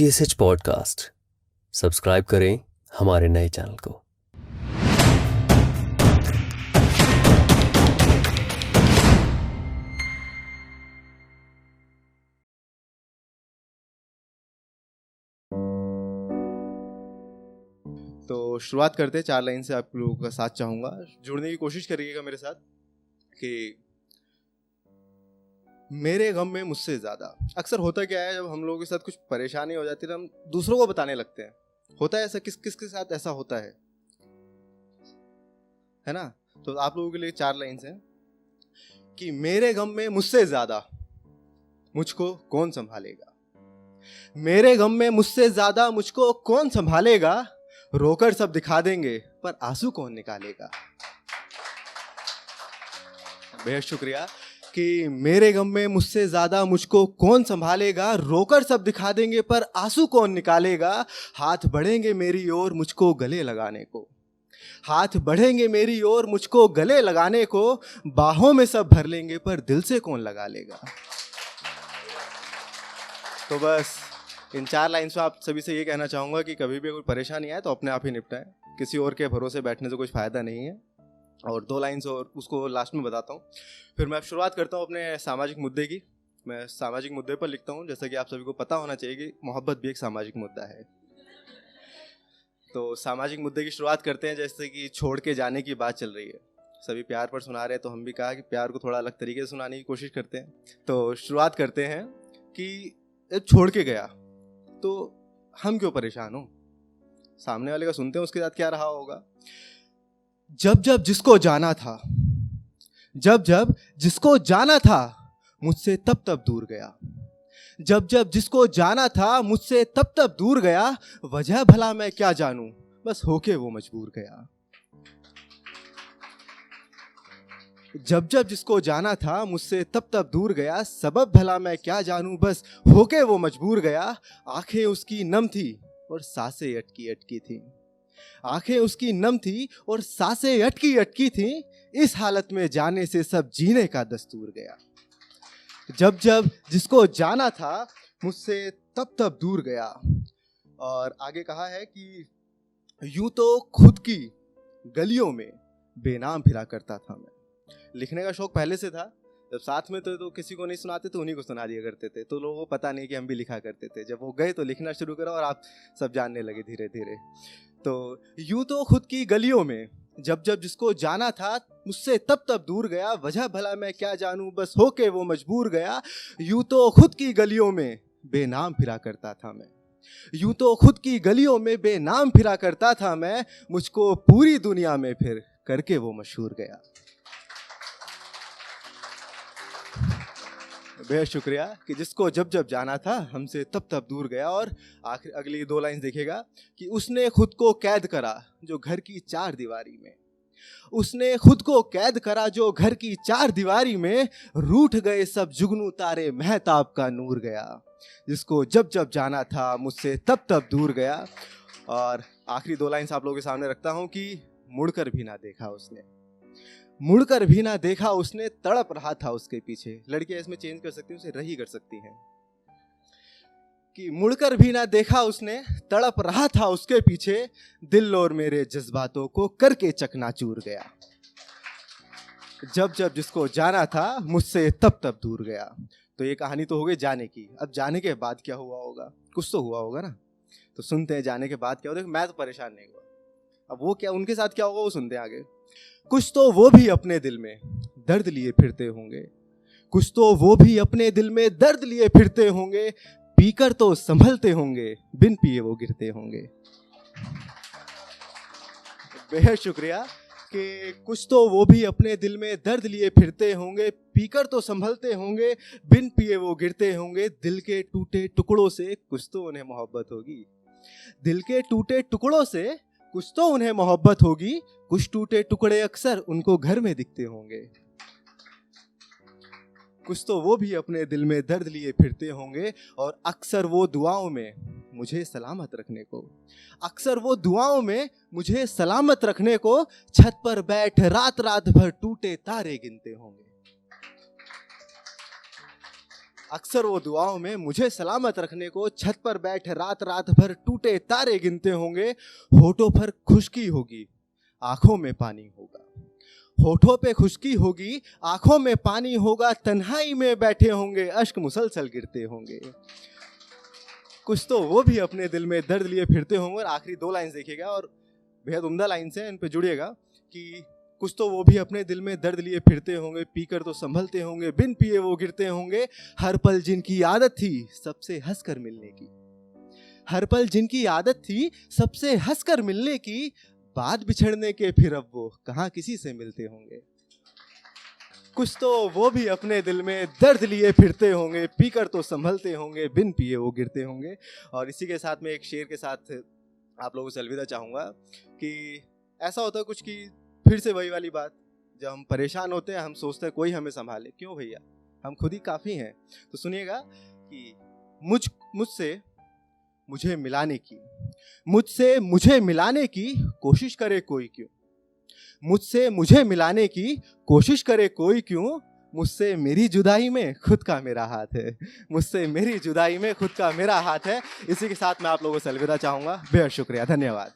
T S H podcast subscribe करें हमारे नए चैनल को। तो शुरुआत करते हैं चार लाइन से आप लोगों का साथ चाहूँगा। जुड़ने की कोशिश करिएगा मेरे साथ कि मेरे गम में मुझसे ज़्यादा। अक्सर होता क्या है, जब हम लोगों के साथ कुछ परेशानी हो जाती है तो हम दूसरों को बताने लगते हैं। होता है ऐसा? किस किस के साथ ऐसा होता है? है ना? तो आप लोगों के लिए चार लाइन्स हैं कि मेरे गम में मुझसे ज़्यादा मुझको कौन संभालेगा? मेरे गम में मुझसे ज़्यादा मुझको कौन संभालेगा? रोकर सब दिखा देंगे, पर आँसू कौन निकालेगा? बेहद शुक्रिया। कि मेरे गम में मुझसे ज़्यादा मुझको कौन संभालेगा? रोकर सब दिखा देंगे, पर आँसू कौन निकालेगा? हाथ बढ़ेंगे मेरी ओर मुझको गले लगाने को। हाथ बढ़ेंगे मेरी ओर मुझको गले लगाने को, बाहों में सब भर लेंगे, पर दिल से कौन लगा लेगा? तो बस, इन चार लाइन्स में आप सभी से ये कहना चाहूँगा कि कभी भी कोई परेशानी आए तो अपने आप ही निपटाएँ। किसी और के भरोसे बैठने से कुछ फ़ायदा नहीं है। और दो लाइन्स और उसको लास्ट में बताता हूँ। फिर मैं शुरुआत करता हूँ अपने सामाजिक मुद्दे की। मैं सामाजिक मुद्दे पर लिखता हूँ, जैसा कि आप सभी को पता होना चाहिए कि मोहब्बत भी एक सामाजिक मुद्दा है। तो सामाजिक मुद्दे की शुरुआत करते हैं, जैसे कि छोड़ के जाने की बात चल रही है। सभी प्यार पर सुना रहे हैं तो हम भी कहा कि प्यार को थोड़ा अलग तरीके से सुनाने की कोशिश करते हैं। तो शुरुआत करते हैं कि छोड़ के गया तो हम क्यों परेशान हो? सामने वाले का सुनते हैं, उसके साथ क्या रहा होगा? जब जब जिसको जाना था, जब जब जिसको जाना था, मुझसे तब तब दूर गया। जब जब जिसको जाना था, मुझसे तब तब दूर गया। वजह भला मैं क्या जानूं? बस होके वो मजबूर गया। जब जब जिसको जाना था, मुझसे तब तब दूर गया। सबब भला मैं क्या जानूं? बस होके वो मजबूर गया। आँखें उसकी नम थी और साँसें अटकी अटकी थी। आँखें उसकी नम थी और साँसें अटकी अटकी थी इस हालत में जाने से सब जीने का दस्तूर गया। जब जब जिसको जाना था मुझसे तब तब दूर गया और आगे कहा है कि यूँ तो खुद की गलियों में बेनाम फिरा करता था मैं। लिखने का शौक पहले से था। जब साथ में तो, तो किसी को नहीं सुनाते तो उन्हीं को सुना दिया करते थे। तो लोगों को पता नहीं कि हम भी लिखा करते थे। जब वो गए तो लिखना शुरू करा और आप सब जानने लगे धीरे धीरे तो यूँ तो खुद की गलियों में, जब जब जिसको जाना था, मुझसे तब तब दूर गया, वजह भला मैं क्या जानूं, बस होके वो मजबूर गया। यूँ तो खुद की गलियों में बेनाम फिरा करता था मैं। यूँ तो खुद की गलियों में बेनाम फिरा करता था मैं, मुझको पूरी दुनिया में फिर करके वो मशहूर गया। बेहद शुक्रिया कि जिसको जब जब जाना था, हमसे तब तब दूर गया और आखिर अगली दो लाइन देखेगा कि उसने खुद को कैद करा जो घर की चार दीवारी में। उसने खुद को कैद करा जो घर की चार दीवारी में रूठ गए सब जुगनू तारे महताब का नूर गया। जिसको जब जब जाना था, मुझसे तब तब दूर गया। और आखिरी दो लाइन्स आप लोगों के सामने रखता हूँ कि मुड़कर भी ना देखा उसने। मुड़कर भी ना देखा, उसने तड़प रहा था उसके पीछे। लड़कियाँ इसमें चेंज कर सकती हैं, उसे रही कर सकती हैं। कि मुड़कर भी ना देखा, उसने तड़प रहा था उसके पीछे, दिल और मेरे जज्बातों को करके चकनाचूर गया। जब जब जिसको जाना था, मुझसे तब तब दूर गया। तो ये कहानी तो हो गई जाने की। अब जाने के बाद क्या हुआ होगा? कुछ तो हुआ होगा ना। तो सुनते हैं जाने के बाद क्या होगा? मैं तो परेशान नहीं हुआ। अब वो क्या, उनके साथ क्या होगा, वो सुनते हैं आगे। कुछ तो वो भी अपने दिल में दर्द लिए फिरते होंगे। कुछ तो वो भी अपने दिल में दर्द लिए फिरते होंगे। पीकर तो संभलते होंगे, बिन पिए वो गिरते होंगे। बेहद शुक्रिया कि कुछ तो वो भी अपने दिल में दर्द लिए फिरते होंगे, पीकर तो संभलते होंगे, बिन पिए वो गिरते होंगे। दिल के टूटे टुकड़ों से कुछ तो उन्हें मोहब्बत होगी। दिल के टूटे टुकड़ों से कुछ तो उन्हें मोहब्बत होगी, कुछ टूटे टुकड़े अक्सर उनको घर में दिखते होंगे। कुछ तो वो भी अपने दिल में दर्द लिए फिरते होंगे और अक्सर वो दुआओं में मुझे सलामत रखने को, अक्सर वो दुआओं में मुझे सलामत रखने को छत पर बैठ रात रात भर टूटे तारे गिनते होंगे। अक्सर वो दुआओं में मुझे सलामत रखने को छत पर बैठ रात रात भर टूटे तारे गिनते होंगे, होठों पर खुशकी होगी, आँखों में पानी होगा। होठों पे खुशकी होगी, आँखों में पानी होगा, तन्हाई में बैठे होंगे, अश्क मुसलसल गिरते होंगे। कुछ तो वो भी अपने दिल में दर्द लिए फिरते होंगे और आखिरी दो लाइंस देखिएगा और बेहद उमदा लाइन से इन पर जुड़िएगा कि कुछ तो वो भी अपने दिल में दर्द लिए फिरते होंगे, पीकर तो संभलते होंगे, बिन पिए वो गिरते होंगे। हर पल जिनकी आदत थी सबसे हंसकर मिलने की। हर पल जिनकी आदत थी सबसे हंसकर मिलने की बाद बिछड़ने के फिर अब वो कहाँ किसी से मिलते होंगे? कुछ तो वो भी अपने दिल में दर्द लिए फिरते होंगे, पीकर तो संभलते होंगे, बिन पिए वो गिरते होंगे। और इसी के साथ में एक शेर के साथ आप लोगों से अलविदा चाहूँगा कि ऐसा होता कुछ कि फिर से वही वाली बात, जब हम परेशान होते हैं, हम सोचते हैं, कोई हमें संभाले? क्यों भैया? हम खुद ही काफ़ी हैं। तो सुनिएगा कि मुझ, मुझसे मुझे मिलाने की, मुझसे मुझे मिलाने की कोशिश करे कोई क्यों? मुझसे मुझे मिलाने की कोशिश करे कोई क्यों? मुझसे मेरी जुदाई में खुद का मेरा हाथ है। मुझसे मेरी जुदाई में खुद का मेरा हाथ है। इसी के साथ मैं आप लोगों से अलविदा चाहूँगा। बेहद शुक्रिया। धन्यवाद।